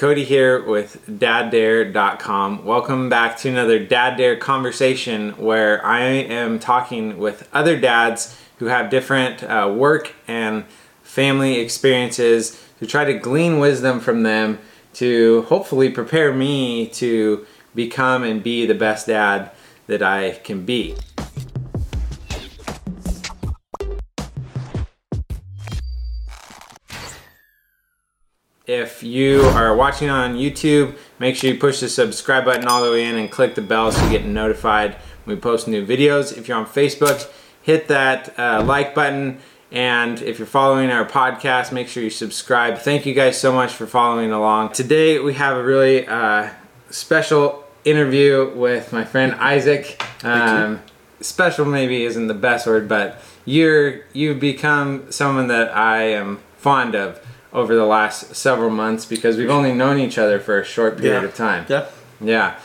Cody here with daddare.com. Welcome back to another Dad Dare conversation where I am talking with other dads who have different uh, work and family experiences to try to glean wisdom from them to hopefully prepare me to become and be the best dad that I can be. If you are watching on YouTube, make sure you push the subscribe button all the way in and click the bell so you get notified when we post new videos. If you're on Facebook, hit that uh, like button. And if you're following our podcast, make sure you subscribe. Thank you guys so much for following along. Today we have a really uh, special interview with my friend Isaac. Um, special maybe isn't the best word, but you're you've become someone that I am fond of over the last several months because we've only known each other for a short period Yeah. of time. Yeah. Yeah.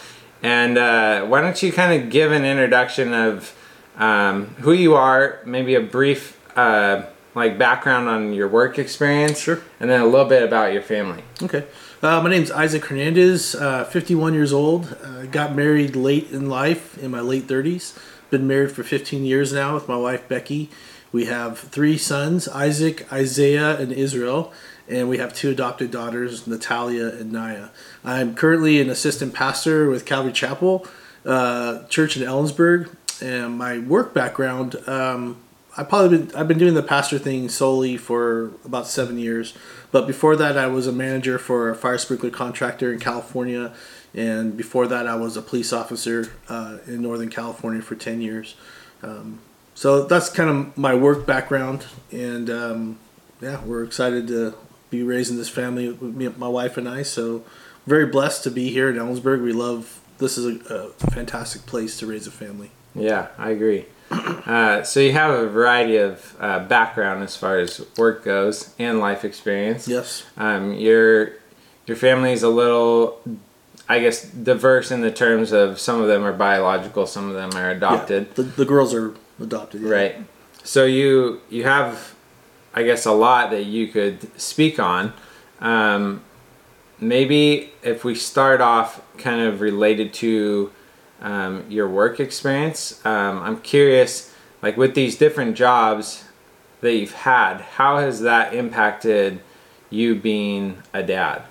And uh, why don't you kind of give an introduction of um, who you are, maybe a brief uh, like background on your work experience, Sure. and then a little bit about your family. Okay. Uh, my name's Isaac Hernandez, uh, 51 years old. Uh, got married late in life, in my late 30s. Been married for 15 years now with my wife Becky. We have three sons Isaac, Isaiah, and Israel. And we have two adopted daughters, Natalia and Naya. I'm currently an assistant pastor with Calvary Chapel uh, Church in Ellensburg. And my work background, um, I probably been I've been doing the pastor thing solely for about seven years, but before that I was a manager for a fire sprinkler contractor in California, and before that I was a police officer uh, in Northern California for ten years. Um, so that's kind of my work background, and um, yeah, we're excited to be raising this family with me, my wife and I. So very blessed to be here in Ellensburg. We love this is a, a fantastic place to raise a family. Yeah, I agree. Uh, so you have a variety of uh, background as far as work goes and life experience. Yes. Um, your your family is a little, I guess, diverse in the terms of some of them are biological, some of them are adopted. Yeah, the, the girls are adopted. yeah. Right. So you you have, I guess, a lot that you could speak on. Um, maybe if we start off kind of related to um, your work experience, um, I'm curious, like with these different jobs that you've had, how has that impacted you being a dad?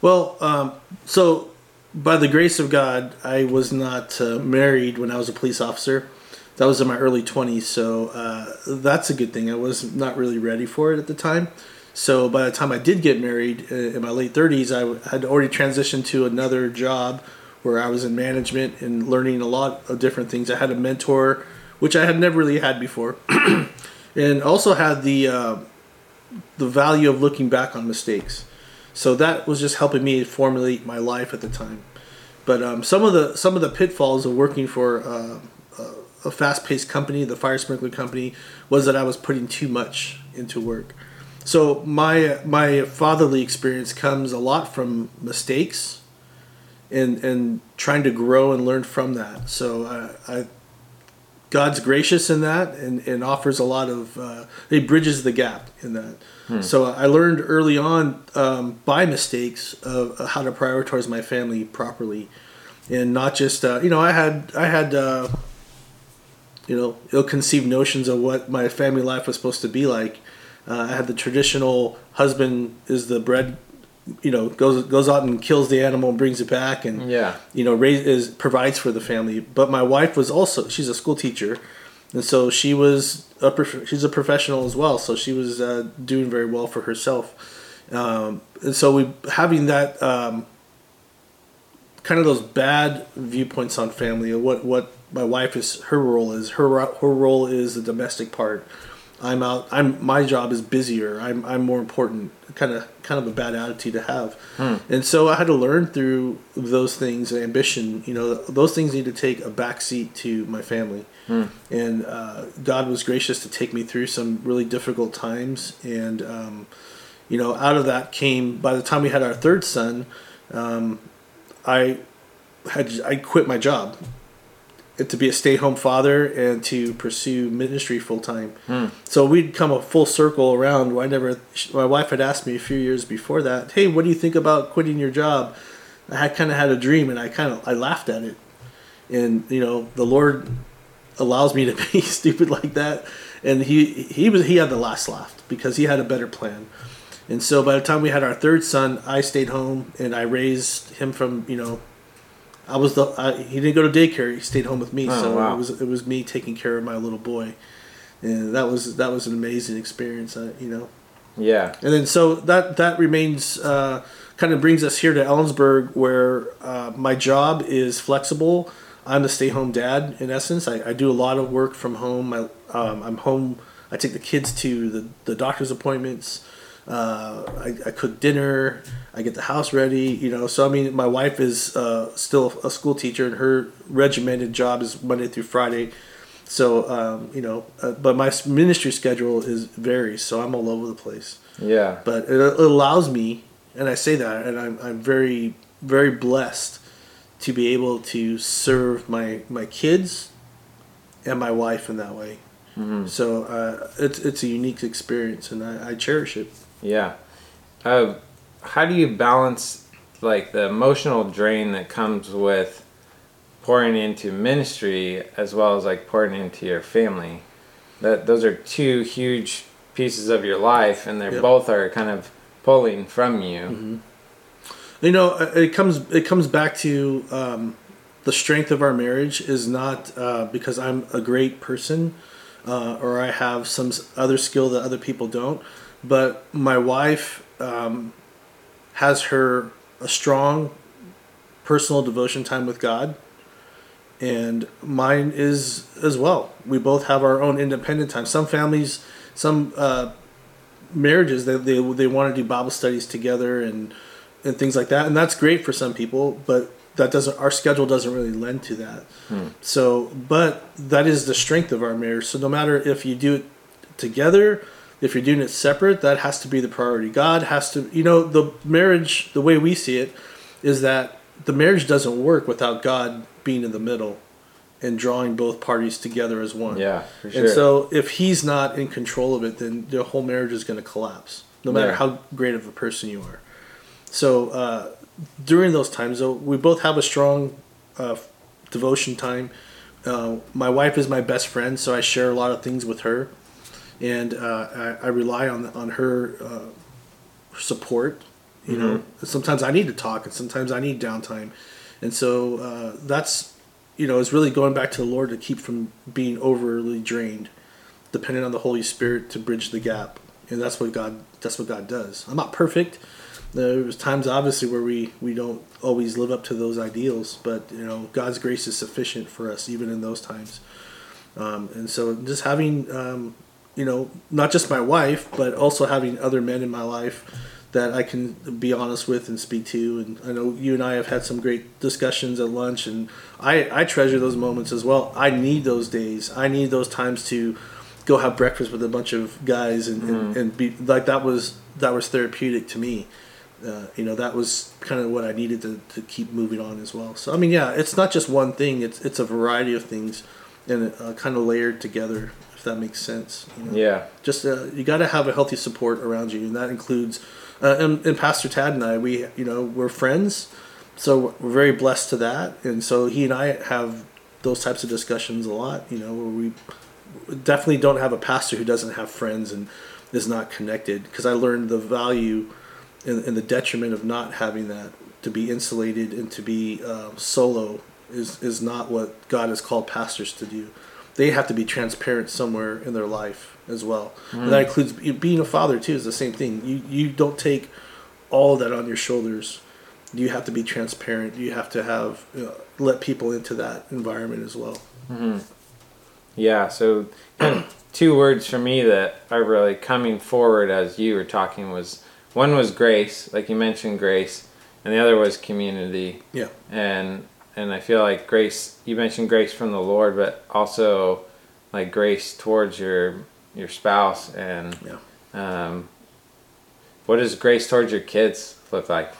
Well, um, so by the grace of God, I was not uh, married when I was a police officer. That was in my early 20s, so uh, that's a good thing. I was not really ready for it at the time. So by the time I did get married uh, in my late 30s, I had already transitioned to another job where I was in management and learning a lot of different things. I had a mentor, which I had never really had before, and also had the uh, the value of looking back on mistakes. So that was just helping me formulate my life at the time. But um, some of the some of the pitfalls of working for uh, a, fast-paced company, the fire sprinkler company, was that I was putting too much into work. So my my fatherly experience comes a lot from mistakes, and and trying to grow and learn from that. So uh, I God's gracious in that and, and offers a lot of uh, he bridges the gap in that. So I learned early on um, by mistakes of how to prioritize my family properly, and not just uh, you know I had I had uh, you know ill-conceived notions of what my family life was supposed to be like. Uh, I had the traditional husband is the bread, you know, goes goes out and kills the animal and brings it back, and Yeah. you know, raise, is provides for the family. But my wife was also she's a school teacher, and so she was a prof- she's a professional as well. So she was uh, doing very well for herself, um, and so we having that um, kind of those bad viewpoints on family. What what my wife is her role is her her role is the domestic part. I'm out. I'm my job is busier. I'm I'm more important. Kind of kind of a bad attitude to have, and so I had to learn through those things. Ambition, you know, those things need to take a backseat to my family, and uh, God was gracious to take me through some really difficult times, and um, you know, out of that came. By the time we had our third son, um, I had I quit my job to be a stay-home father and to pursue ministry full time. Hmm. So we'd come a full circle around. I never. My wife had asked me a few years before that, "Hey, what do you think about quitting your job?" I had kind of had a dream, and I kind of I laughed at it. And you know, the Lord allows me to be stupid like that, and he he was he had the last laugh because he had a better plan. And so by the time we had our third son, I stayed home and I raised him from you know I was the I, he didn't go to daycare. He stayed home with me, Oh, so wow. it was it was me taking care of my little boy, and that was that was an amazing experience. Uh, you know, Yeah. and then so that that remains uh, kind of brings us here to Ellensburg, where uh, my job is flexible. I'm the stay home dad in essence. I, I do a lot of work from home. I, um, I'm home. I take the kids to the, the doctor's appointments. Uh, I, I cook dinner. I get the house ready. You know, so I mean, my wife is uh, still a school teacher, and her regimented job is Monday through Friday. So um, you know, uh, but my ministry schedule is varies, so I'm all over the place. Yeah. But it, it allows me, and I say that, and I'm I'm very very blessed to be able to serve my my kids and my wife in that way. So uh, it's it's a unique experience, and I, I cherish it. Yeah. Uh, how do you balance like the emotional drain that comes with pouring into ministry as well as like pouring into your family? That those are two huge pieces of your life, and they Yep. both are kind of pulling from you. You know, uh, it comes it comes back to um, the strength of our marriage is not uh, because I'm a great person uh, or I have some other skill that other people don't, but my wife um, has her a strong personal devotion time with God, and mine is as well. We both have our own independent time. Some families, some uh, marriages, they, they they want to do Bible studies together and and things like that, and that's great for some people. But that doesn't our schedule doesn't really lend to that. So, but that is the strength of our marriage. So no matter if you do it together, if you're doing it separate, that has to be the priority. God has to, you know, the marriage, the way we see it, is that the marriage doesn't work without God being in the middle and drawing both parties together as one. Yeah, for sure. And so if he's not in control of it, then the whole marriage is going to collapse, no matter Yeah. how great of a person you are. So uh, during those times, though, we both have a strong uh, devotion time. Uh, my wife is my best friend, so I share a lot of things with her, and uh, I, I rely on on her uh, support. You know, sometimes I need to talk, and sometimes I need downtime, and so uh, that's you know, is really going back to the Lord to keep from being overly drained, depending on the Holy Spirit to bridge the gap, and that's what God that's what God does. I'm not perfect. There's times obviously where we we don't always live up to those ideals, but you know God's grace is sufficient for us even in those times. Um, and so just having um, you know not just my wife, but also having other men in my life that I can be honest with and speak to. And I know you and I have had some great discussions at lunch, and I I treasure those moments as well. I need those days. I need those times to go have breakfast with a bunch of guys and, and, and be like that was that was therapeutic to me uh, you know that was kind of what I needed to, to keep moving on as well. So I mean, yeah, it's not just one thing; it's it's a variety of things, and uh, kind of layered together. That makes sense. You know? Yeah. Just uh, you got to have a healthy support around you, and that includes. Uh, and, and Pastor Tad and I, we you know we're friends, so we're very blessed to that, and so he and I have those types of discussions a lot. You know, where we definitely don't have a pastor who doesn't have friends and is not connected because I learned the value and, and the detriment of not having that to be insulated and to be uh, solo is is not what God has called pastors to do. They have to be transparent somewhere in their life as well. And that includes being a father too. Is the same thing. You you don't take all of that on your shoulders. You have to be transparent. You have to have uh, let people into that environment as well. Hmm. Yeah, so two words for me that are really coming forward as you were talking was one was grace, like you mentioned grace, and the other was community. Yeah. And and I feel like grace you mentioned grace from the Lord, but also like grace towards your your spouse and Yeah. um, what does grace towards your kids look like?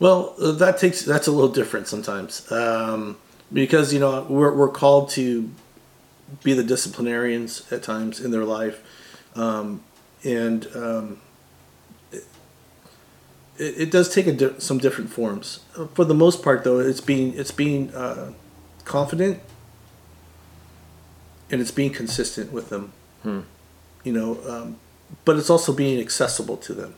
Well, that takes that's a little different sometimes. Um, because you know we're we're called to be the disciplinarians at times in their life, um, and um, it does take a di- some different forms. For the most part, though, it's being it's being uh, confident and it's being consistent with them. Hmm. You know, um, but it's also being accessible to them.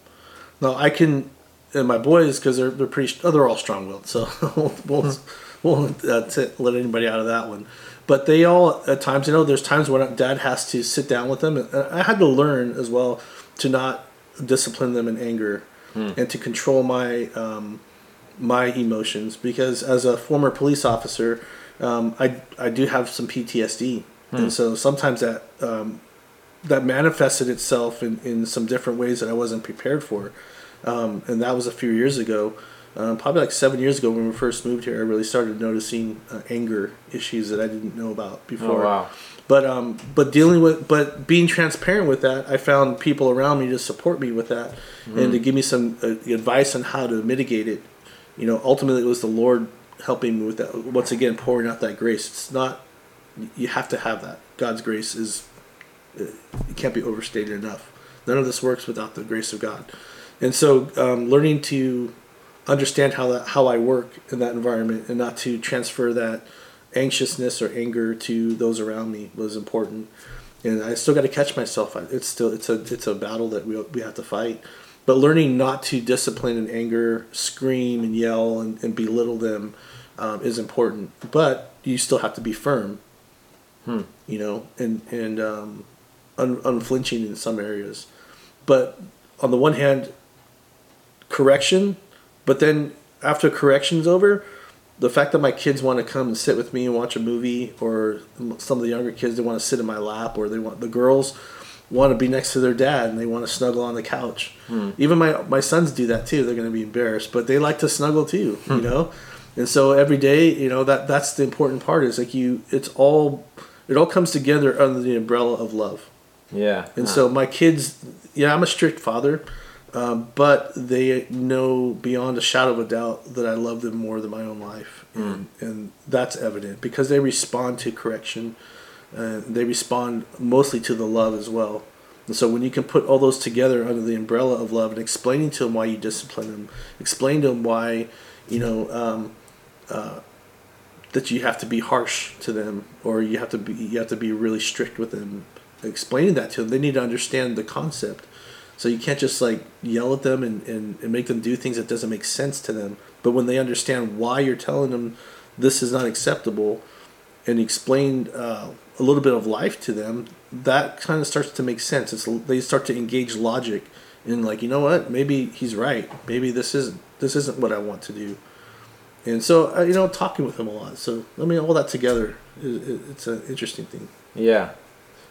Now I can, and my boys because they're they're pretty oh, they're all strong willed, so won't won't, won't uh, t- let anybody out of that one. But they all at times, you know, there's times when Dad has to sit down with them, and I had to learn as well to not discipline them in anger and to control my um, my emotions because as a former police officer, um, I I do have some PTSD, and so sometimes that um, that manifested itself in, in some different ways that I wasn't prepared for. Um, and that was a few years ago. Um, probably like seven years ago when we first moved here, I really started noticing uh, anger issues that I didn't know about before. Oh wow. But um, but dealing with, but being transparent with that, I found people around me to support me with that, and to give me some uh, advice on how to mitigate it. You know, ultimately it was the Lord helping me with that. Once again, pouring out that grace. It's not you have to have that. God's grace is it can't be overstated enough. None of this works without the grace of God. And so, um, learning to understand how that how I work in that environment and not to transfer that anxiousness or anger to those around me was important. And I still got to catch myself. It's still it's a it's a battle that we we have to fight. But learning not to discipline in anger, scream and yell and, and belittle them um, is important. But you still have to be firm. You know, and and um, un, unflinching in some areas. But on the one hand, correction, but then after correction's over, the fact that my kids want to come and sit with me and watch a movie, or some of the younger kids they want to sit in my lap, or they want the girls want to be next to their dad and they want to snuggle on the couch. Hmm. Even my my sons do that too. They're going to be embarrassed, but they like to snuggle too. You hmm. know, and so every day, you know that that's the important part. Is like you, it's all it all comes together under the umbrella of love. Yeah. And Huh. so my kids, yeah, I'm a strict father, um, but they know beyond a shadow of a doubt that I love them more than my own life, and, and that's evident because they respond to correction. Uh, they respond mostly to the love as well. And so when you can put all those together under the umbrella of love and explaining to them why you discipline them, explain to them why, you know, um, uh, that you have to be harsh to them or you have to be you have to be really strict with them explaining that to them they need to understand the concept so you can't just like yell at them and, and, and make them do things that doesn't make sense to them. But when they understand why you're telling them this is not acceptable and explain uh, a little bit of life to them that kind of starts to make sense. It's they start to engage logic and like you know what? Maybe he's right. Maybe this isn't this isn't what i want to do. And so uh, you know talking with him a lot. So i mean all that together is, is- it's an interesting thing. Yeah,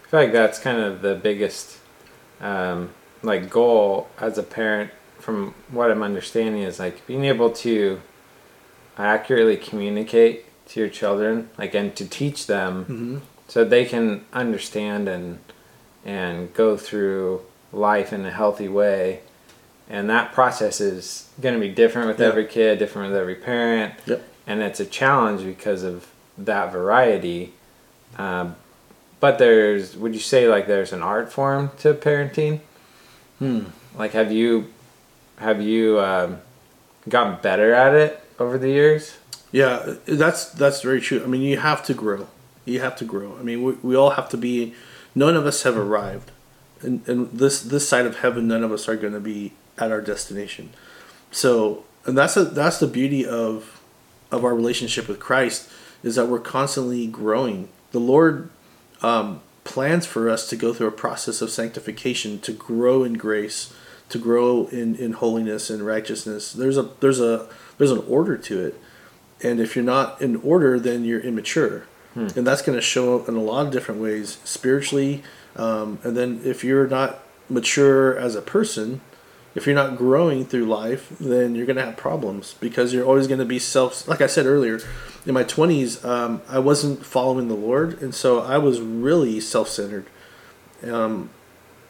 I feel like that's kind of the biggest, um, like goal as a parent. From what I'm understanding, is like being able to accurately communicate to your children, like and to teach them, mm-hmm. so they can understand and and go through life in a healthy way. And that process is going to be different with Yeah. every kid, different with every parent yep and it's a challenge because of that variety. Um, but there's, would you say like there's an art form to parenting? Hmm. Like, have you, have you um, gotten better at it over the years? Yeah, that's that's very true. I mean, you have to grow. You have to grow. I mean, we, we all have to be. None of us have arrived, and and this this side of heaven, none of us are going to be at our destination. So, and that's a, that's the beauty of of our relationship with Christ is that we're constantly growing. The Lord um, plans for us to go through a process of sanctification, to grow in grace, to grow in, in holiness and righteousness. There's a there's a there's an order to it, and if you're not in order, then you're immature, and that's going to show up in a lot of different ways spiritually. Um, and then if you're not mature as a person, if you're not growing through life, then you're going to have problems because you're always going to be self. Like I said earlier, in my 20s, um, I wasn't following the Lord, and so I was really self centered. Um,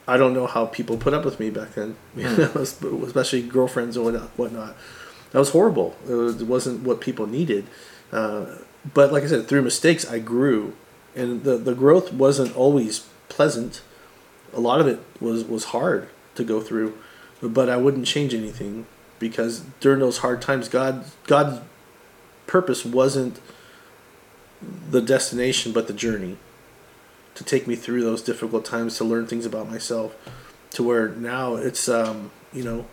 I don't know how people put up with me back then, especially girlfriends and whatnot. That was horrible. It wasn't what people needed. Uh, but like I said, through mistakes, I grew, and the the growth wasn't always pleasant. A lot of it was was hard to go through, but I wouldn't change anything because during those hard times, God God's purpose wasn't the destination, but the journey to take me through those difficult times to learn things about myself to where now it's um, you know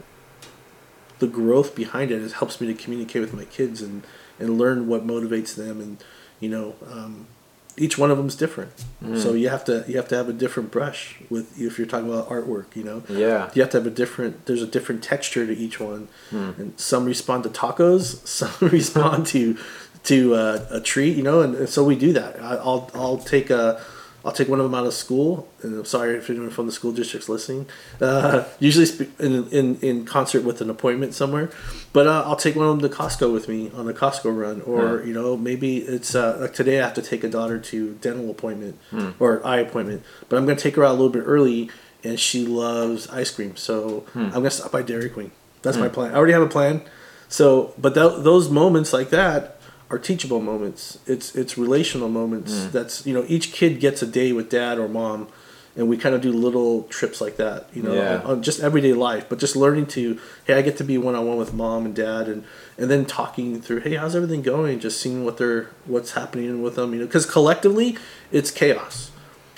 the growth behind it it helps me to communicate with my kids and and learn what motivates them and you know um, each one of them is different Mm. so you have to you have to have a different brush with if you're talking about artwork you know Yeah. you have to have a different there's a different texture to each one Mm. and some respond to tacos some respond to to uh, a treat you know and, and so we do that I, i'll i'll take a I'll take one of them out of school, and I'm sorry if anyone from the school district's listening. Uh, usually in, in in concert with an appointment somewhere, but uh, I'll take one of them to Costco with me on a Costco run, or Hmm. you know maybe it's uh, like today I have to take a daughter to dental appointment Hmm. or eye appointment, but I'm gonna take her out a little bit early, and she loves ice cream, so Hmm. I'm gonna stop by Dairy Queen. That's my plan. I already have a plan. So, but th- those moments like that are teachable moments. It's it's relational moments. Mm. That's you know each kid gets a day with dad or mom, and we kind of do little trips like that. You know, Yeah. on, on just everyday life. But just learning to hey, I get to be one on one with mom and dad, and and then talking through hey, how's everything going? Just seeing what they're what's happening with them. You know, because collectively it's chaos.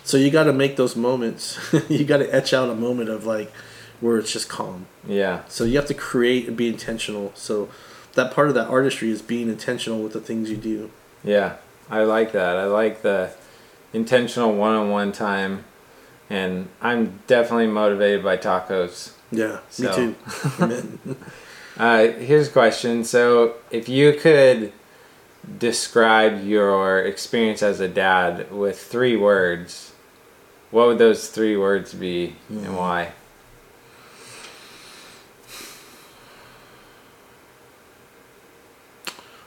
So you got to make those moments. you got to etch out a moment of like where it's just calm. Yeah. So you have to create and be intentional. So that part of that artistry is being intentional with the things you do. Yeah, I like that. I like the intentional one-on-one time, and I'm definitely motivated by tacos. Yeah, So- me too. Uh, here's a question. So, if you could describe your experience as a dad with three words, what would those three words be, and why?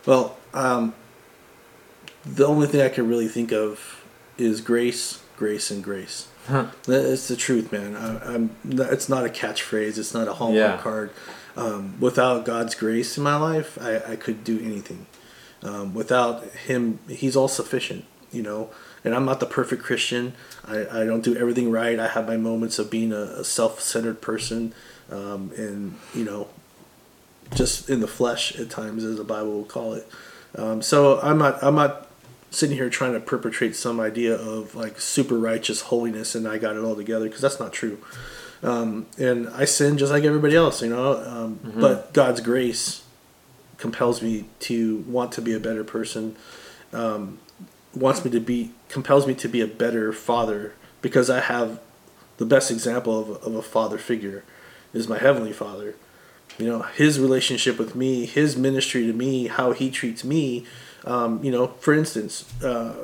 Well, um, the only thing I can really think of is grace, grace, and grace. Huh. It's the truth, man. I, I'm. It's not a catchphrase. It's not a hallmark Yeah. card. Um, without God's grace in my life, I, I could do anything. Um, without Him, He's all sufficient. You know, and I'm not the perfect Christian. I, I don't do everything right. I have my moments of being a, a self-centered person, um, and you know, just in the flesh at times, as the Bible will call it. Um, so I'm not. I'm not sitting here trying to perpetrate some idea of like super righteous holiness and I got it all together because that's not true. Um, and I sin just like everybody else, you know. Um, But God's grace compels me to want to be a better person. Um, wants me to be compels me to be a better father because I have the best example of, of a father figure is my heavenly father. You know, his relationship with me, his ministry to me, how he treats me. Um, you know, for instance, uh,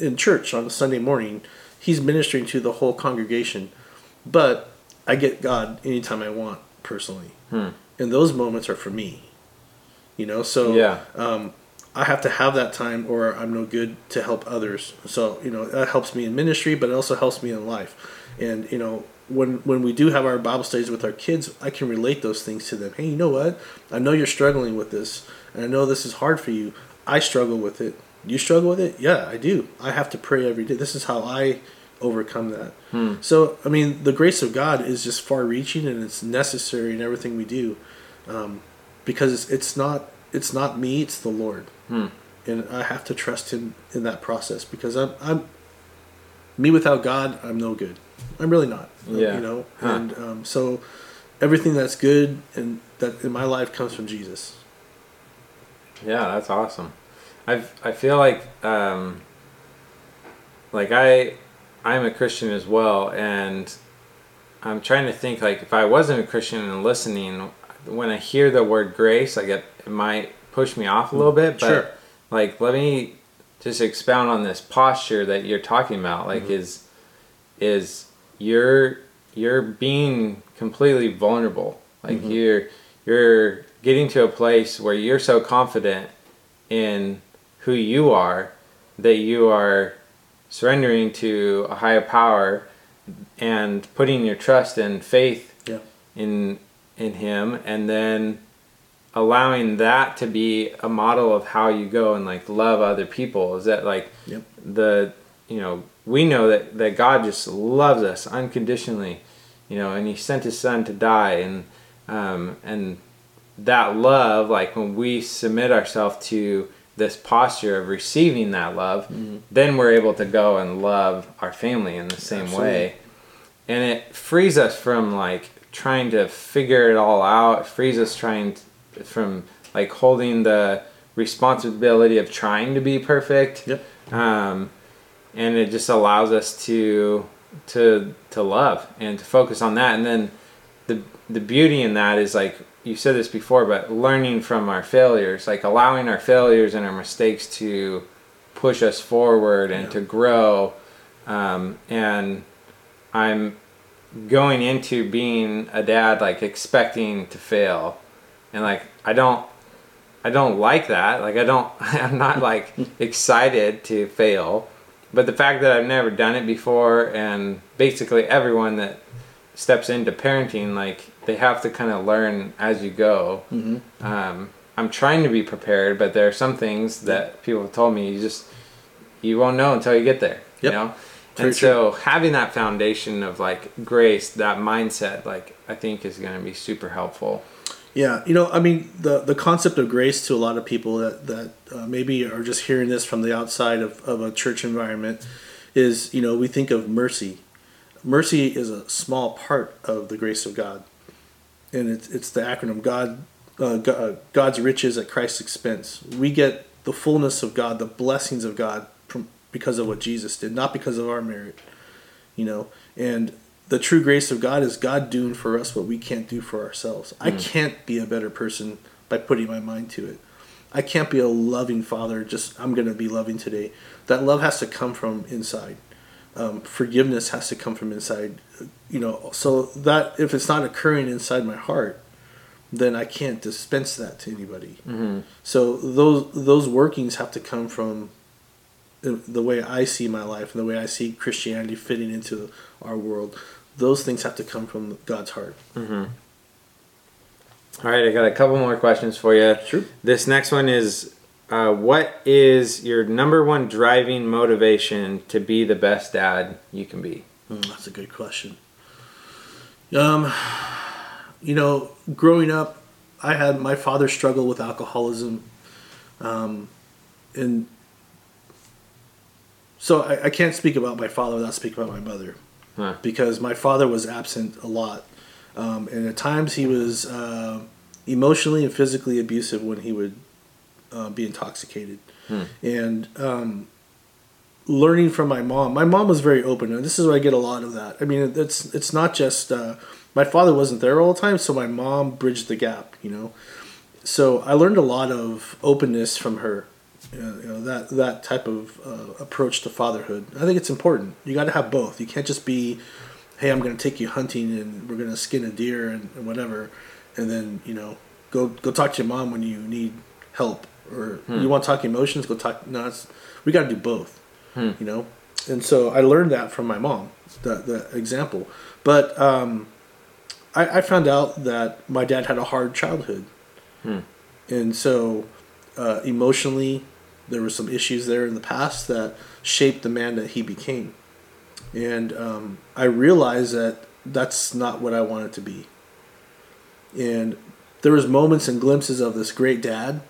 in church on a Sunday morning, he's ministering to the whole congregation, but I get God anytime I want personally, Hmm. and those moments are for me. You know, so Yeah. um, I have to have that time, or I'm no good to help others. So you know that helps me in ministry, but it also helps me in life. And you know when when we do have our Bible studies with our kids, I can relate those things to them. Hey, you know what? I know you're struggling with this, and I know this is hard for you. I struggle with it. You struggle with it? Yeah, I do. I have to pray every day. This is how I overcome that. So I mean, the grace of God is just far-reaching, and it's necessary in everything we do, um, because it's, it's not it's not me, it's the Lord Hmm. and I have to trust him in that process because I'm I'm me without God I'm no good I'm really not Yeah. you know Huh. and um, so everything that's good and that in my life comes from Jesus Yeah, that's awesome. I I feel like um, like I I'm a Christian as well, and I'm trying to think like if I wasn't a Christian and listening, when I hear the word grace, like it, it might push me off a little bit. But Sure. like let me just expound on this posture that you're talking about. Like Mm-hmm. is is you're you're being completely vulnerable. Like Mhm. you're you're getting to a place where you're so confident in who you are that you are surrendering to a higher power and putting your trust and faith Yeah. in in him and then allowing that to be a model of how you go and like love other people is that like Yep. the you know we know that that god just loves us unconditionally you know and he sent his son to die and um and that love like when we submit ourselves to this posture of receiving that love Mm-hmm. then we're able to go and love our family in the same Absolutely. way and it frees us from like trying to figure it all out it frees us trying t from like holding the responsibility of trying to be perfect Yep. um, and it just allows us to to to love and to focus on that. And then the the beauty in that is like you said this before but learning from our failures like allowing our failures and our mistakes to push us forward and Yeah. to grow. Um, and i'm going into being a dad like expecting to fail. And like i don't i don't like that. Like i don't i'm not like excited to fail but the fact that i've never done it before and basically everyone that steps into parenting like they have to kind of learn as you go. Mhm. um, i'm trying to be prepared but there are some things that people have told me you just you won't know until you get there you know? Very and so having that foundation of like grace that mindset like i think is going to be super helpful Yeah, you know, I mean, the the concept of grace to a lot of people that that uh, maybe are just hearing this from the outside of, of a church environment is, you know, we think of mercy. Mercy is a small part of the grace of God, and it's it's the acronym God, uh, uh, God's riches at Christ's expense. We get the fullness of God, the blessings of God, from because of what Jesus did, not because of our merit. You know, and the true grace of God is God doing for us what we can't do for ourselves. I can't be a better person by putting my mind to it. I can't be a loving father. Just I'm going to be loving today. That love has to come from inside. Um, forgiveness has to come from inside. You know, so that if it's not occurring inside my heart, then I can't dispense that to anybody. mm-hmm. So those those workings have to come from the, the way I see my life and the way I see Christianity fitting into our world. Those things have to come from God's heart. all right i got a couple more questions for you Sure. this next one is uh, what is your number one driving motivation to be the best dad you can be Mm, that's a good question. Um, you know, growing up, I had my father struggle with alcoholism, um, and so I, I can't speak about my father without speaking about my mother, Huh. because my father was absent a lot, um, and at times he was uh, emotionally and physically abusive when he would uh, be intoxicated, Hmm. and um, learning from my mom. My mom was very open, and this is where I get a lot of that. I mean, it's it's not just uh, my father wasn't there all the time, so my mom bridged the gap. You know, so I learned a lot of openness from her. You know that that type of uh, approach to fatherhood. I think it's important. You got to have both. You can't just be, hey, I'm going to take you hunting and we're going to skin a deer and, and whatever, and then you know go go talk to your mom when you need help or you want to talk emotions. Go talk. No, it's, we got to do both you know and so i learned that from my mom the, the example but um, I, I found out that my dad had a hard childhood Hmm. and so uh, emotionally there were some issues there in the past that shaped the man that he became. And um, i realized that that's not what i wanted to be. And there was moments and glimpses of this great dad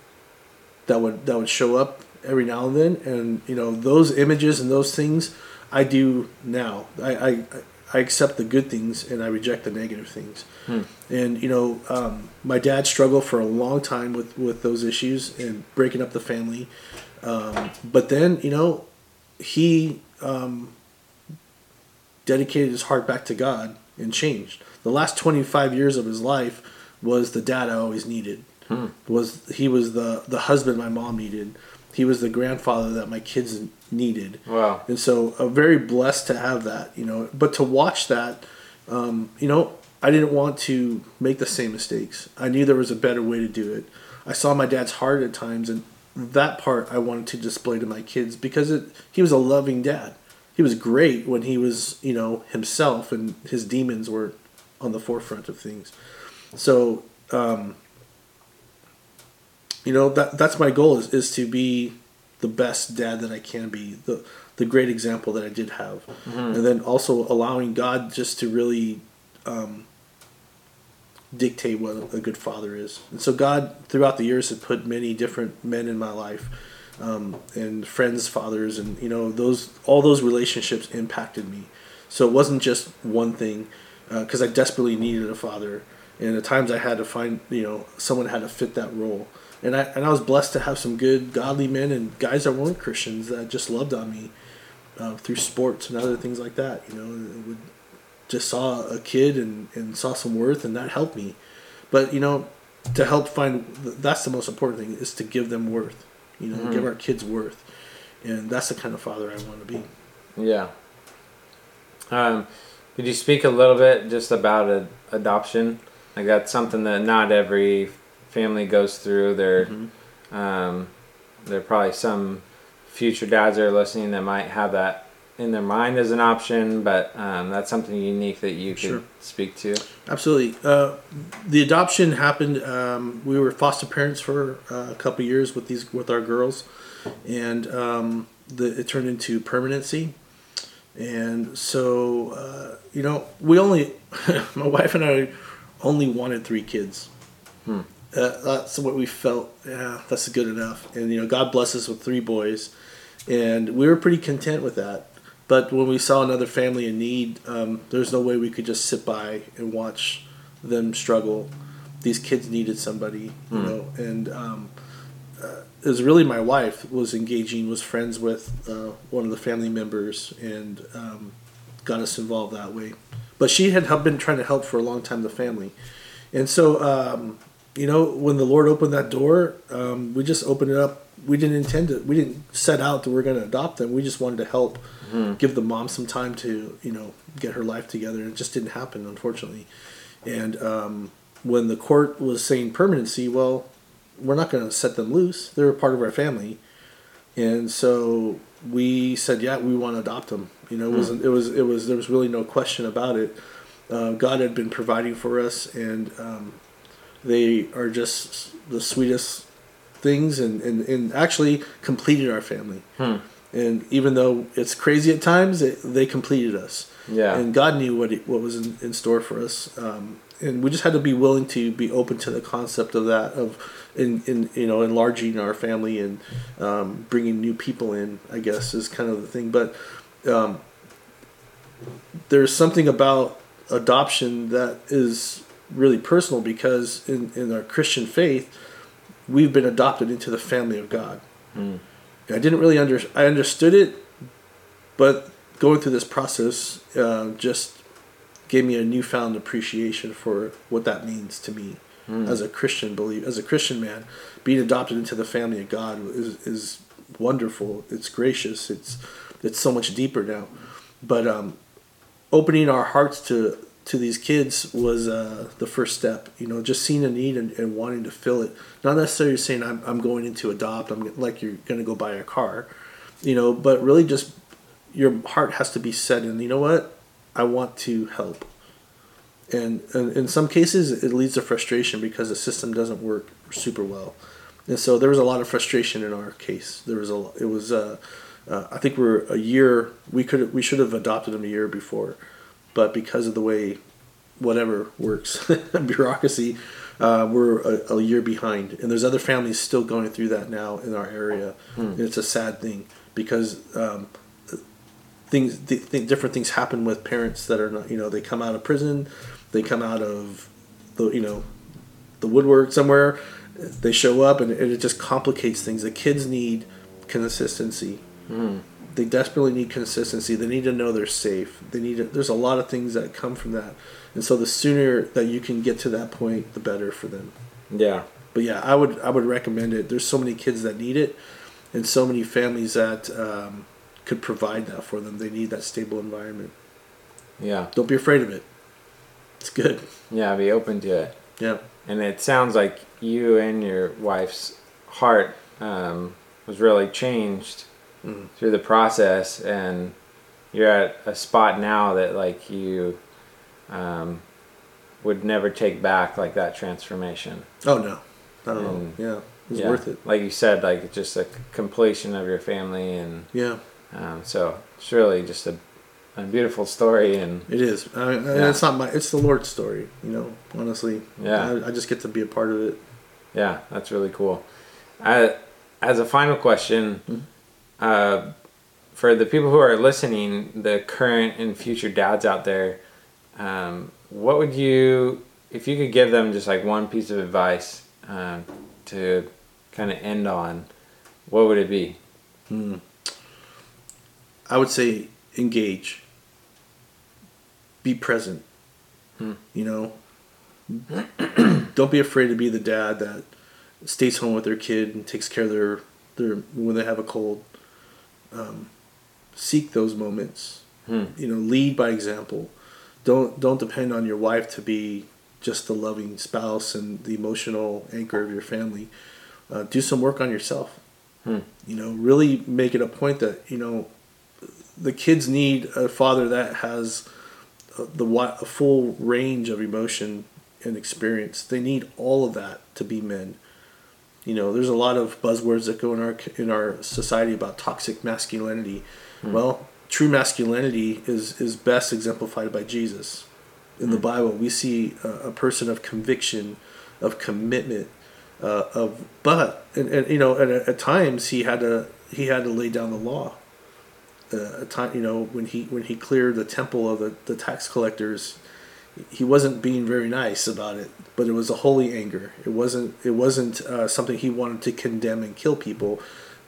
that would that would show up every now and then. And you know those images and those things i do now. I i, I accept the good things and i reject the negative things. Hmm. and you know um, my dad struggled for a long time with with those issues and breaking up the family um, but then you know he um, dedicated his heart back to god and changed. The last 25 years of his life was the dad i always needed. Hmm. was he was the the husband my mom needed. He was the grandfather that my kids needed. Wow. And so uh, very blessed to have that you know. But to watch that um, you know i didn't want to make the same mistakes. I knew there was a better way to do it. I saw my dad's heart at times and that part i wanted to display to my kids because it, he was a loving dad. He was great when he was you know himself and his demons were on the forefront of things. So um, you know that that's my goal is, is to be the best dad that I can be the the great example that I did have. And then also allowing God just to really um, dictate what a good father is. And so God throughout the years had put many different men in my life um, and friends fathers and you know those all those relationships impacted me. So it wasn't just one thing because I desperately needed a father. And at times I had to find you know someone had to fit that role. And I and I was blessed to have some good godly men and guys that weren't Christians that just loved on me uh, through sports and other things like that. You know, would just saw a kid and, and saw some worth and that helped me. But you know, to help find that's the most important thing is to give them worth. You know, give our kids worth, and that's the kind of father I want to be. Yeah. Um, could you speak a little bit just about a, adoption? Like that's something that not every family goes through. There, Mm-hmm. um, there are probably some future dads that are listening that might have that in their mind as an option, but um, that's something unique that you could Sure. speak to. Absolutely. Uh, the adoption happened. Um, we were foster parents for uh, a couple years with these with our girls, and um, the, it turned into permanency. And so, uh, you know, we only, my wife and I, only wanted three kids. Uh, that's what we felt. Yeah, that's good enough. And you know, God bless us with three boys, and we were pretty content with that. But when we saw another family in need, um, there's no way we could just sit by and watch them struggle. These kids needed somebody, you know, and um, uh, it was really my wife was engaging, was friends with uh, one of the family members, and um, got us involved that way. But she had been trying to help for a long time the family, and so um, you know when the Lord opened that door, um, we just opened it up. We didn't intend to. We didn't set out that we are going to adopt them. We just wanted to help, give the mom some time to you know get her life together. And it just didn't happen, unfortunately. And um, when the court was saying permanency, well, we're not going to set them loose. They're a part of our family, and so we said, yeah, we want to adopt them. You know, it wasn't. It was. It was. There was really no question about it. Uh, God had been providing for us, and um, they are just the sweetest things, and, and, and actually completed our family. And even though it's crazy at times, it, they completed us. Yeah. And God knew what it, what was in, in store for us. Um, and we just had to be willing to be open to the concept of that of in, in you know enlarging our family and um, bringing new people in. I guess is kind of the thing. But um, there's something about adoption that is really personal because in, in our Christian faith, we've been adopted into the family of God. I didn't really under I understood it, but going through this process uh, just gave me a newfound appreciation for what that means to me as a Christian believe as a Christian man. Being adopted into the family of God is is wonderful. It's gracious. It's it's so much deeper now. But um, opening our hearts to to these kids was uh, the first step. You know, just seeing a need and, and wanting to fill it. Not necessarily saying I'm, I'm going into adopt. I'm like you're going to go buy a car, you know, but really just your heart has to be set in. You know what? I want to help. And, and in some cases, it leads to frustration because the system doesn't work super well. And so there was a lot of frustration in our case. There was a it was uh, uh, I think we're a year we could we should have adopted him a year before, but because of the way whatever works bureaucracy, uh, we're a, a year behind. And there's other families still going through that now in our area. And it's a sad thing because um, things th- th- different things happen with parents that are not you know they come out of prison, they come out of the you know the woodwork somewhere they show up and, and it just complicates things the kids need consistency they desperately need consistency. They need to know they're safe. They need to, there's a lot of things that come from that. And so the sooner that you can get to that point the better for them. Yeah. but yeah i would i would recommend it. There's so many kids that need it and so many families that um, could provide that for them. They need that stable environment. Yeah. don't be afraid of it. It's good. Yeah. Be open to it. yeah. And it sounds like you and your wife's heart um, was really changed Mm. through the process, and you're at a spot now that like you um, would never take back like that transformation. oh no not at all yeah it's yeah. worth it. Like you said, like it's just a completion of your family, and Yeah, um, so it's really just a, a beautiful story. And it is. I, and Yeah. It's not my. It's the Lord's story. You know, honestly. Yeah. I, I just get to be a part of it. yeah, that's really cool. Uh, as a final question, Mhm. Uh, for the people who are listening, the current and future dads out there, um, what would you, if you could give them just like one piece of advice um, to kind of end on, what would it be? Hmm. I would say engage. Be present. Hmm. You know, don't be afraid to be the dad that stays home with their kid and takes care of their their when they have a cold. Um, seek those moments. Hmm. You know, lead by example. Don't don't depend on your wife to be just the loving spouse and the emotional anchor of your family. Uh, do some work on yourself. Hmm. You know, really make it a point that you know the kids need a father that has a, the wi- a full range of emotion and experience. They need all of that to be men. You know, there's a lot of buzzwords that go in our in our society about toxic masculinity. Well, true masculinity is is best exemplified by Jesus. In the Bible, we see a, a person of conviction, of commitment, uh, of but and, and you know at, at times he had to he had to lay down the law. Uh, a time you know when he when he cleared the temple of the, the tax collectors, he wasn't being very nice about it, but it was a holy anger. It wasn't it wasn't uh, something he wanted to condemn and kill people,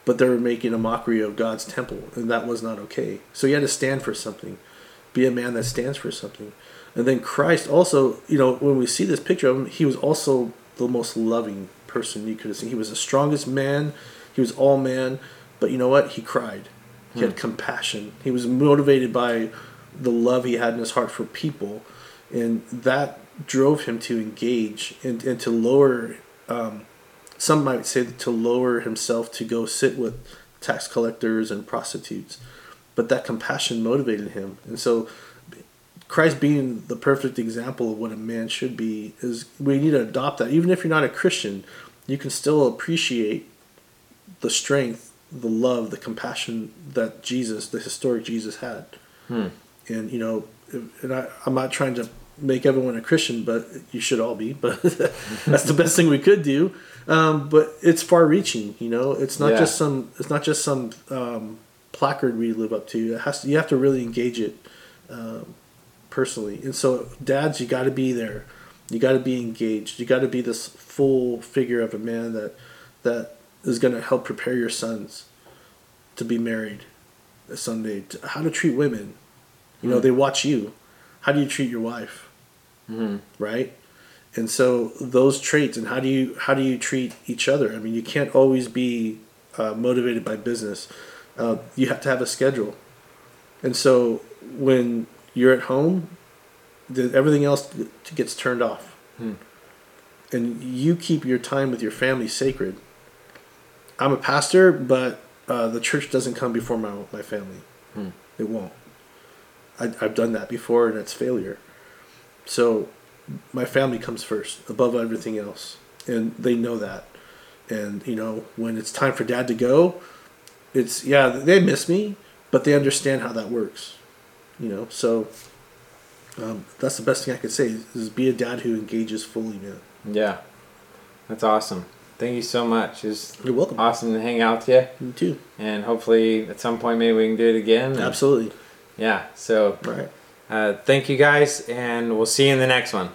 but they were making a mockery of God's temple, and that was not okay. So he had to stand for something, be a man that stands for something. And then Christ also, you know, when we see this picture of him, he was also the most loving person you could have seen. He was the strongest man. He was all man, but you know what? He cried. He had compassion. He was motivated by the love he had in his heart for people, and that drove him to engage and, and to lower. Um, some might say to lower himself to go sit with tax collectors and prostitutes, but that compassion motivated him, and so Christ being the perfect example of what a man should be is we need to adopt that. Even if you're not a Christian, you can still appreciate the strength, the love, the compassion that Jesus, the historic Jesus, had. Hmm. And you know, and I, I'm not trying to make everyone a Christian, but you should all be. But that's the best thing we could do. Um, but it's far-reaching. You know, it's not Yeah. just some. It's not just some um, placard we live up to. It has to. You have to really engage it um, personally. And so, dads, you got to be there. You got to be engaged. You got to be this full figure of a man that that is going to help prepare your sons to be married someday. To, how to treat women. You know, Hmm. they watch you. How do you treat your wife? Hmm right? And so those traits and how do you how do you treat each other? I mean you can't always be uh, motivated by business. Uh, you have to have a schedule. And so when you're at home then everything else gets turned off. Hmm. and you keep your time with your family sacred. I'm a pastor but uh, the church doesn't come before my, my family. Hmm. it won't. I, i've done that before and it's failure so my family comes first above everything else. And they know that. And, you know, when it's time for dad to go, it's, yeah, they miss me, but they understand how that works. You know, so um, that's the best thing I could say is be a dad who engages fully, man. Yeah, that's awesome. Thank you so much. It's You're welcome. awesome to hang out with you, You too. and hopefully at some point maybe we can do it again. and- Absolutely. Yeah. So All right. Uh, thank you guys, and we'll see you in the next one.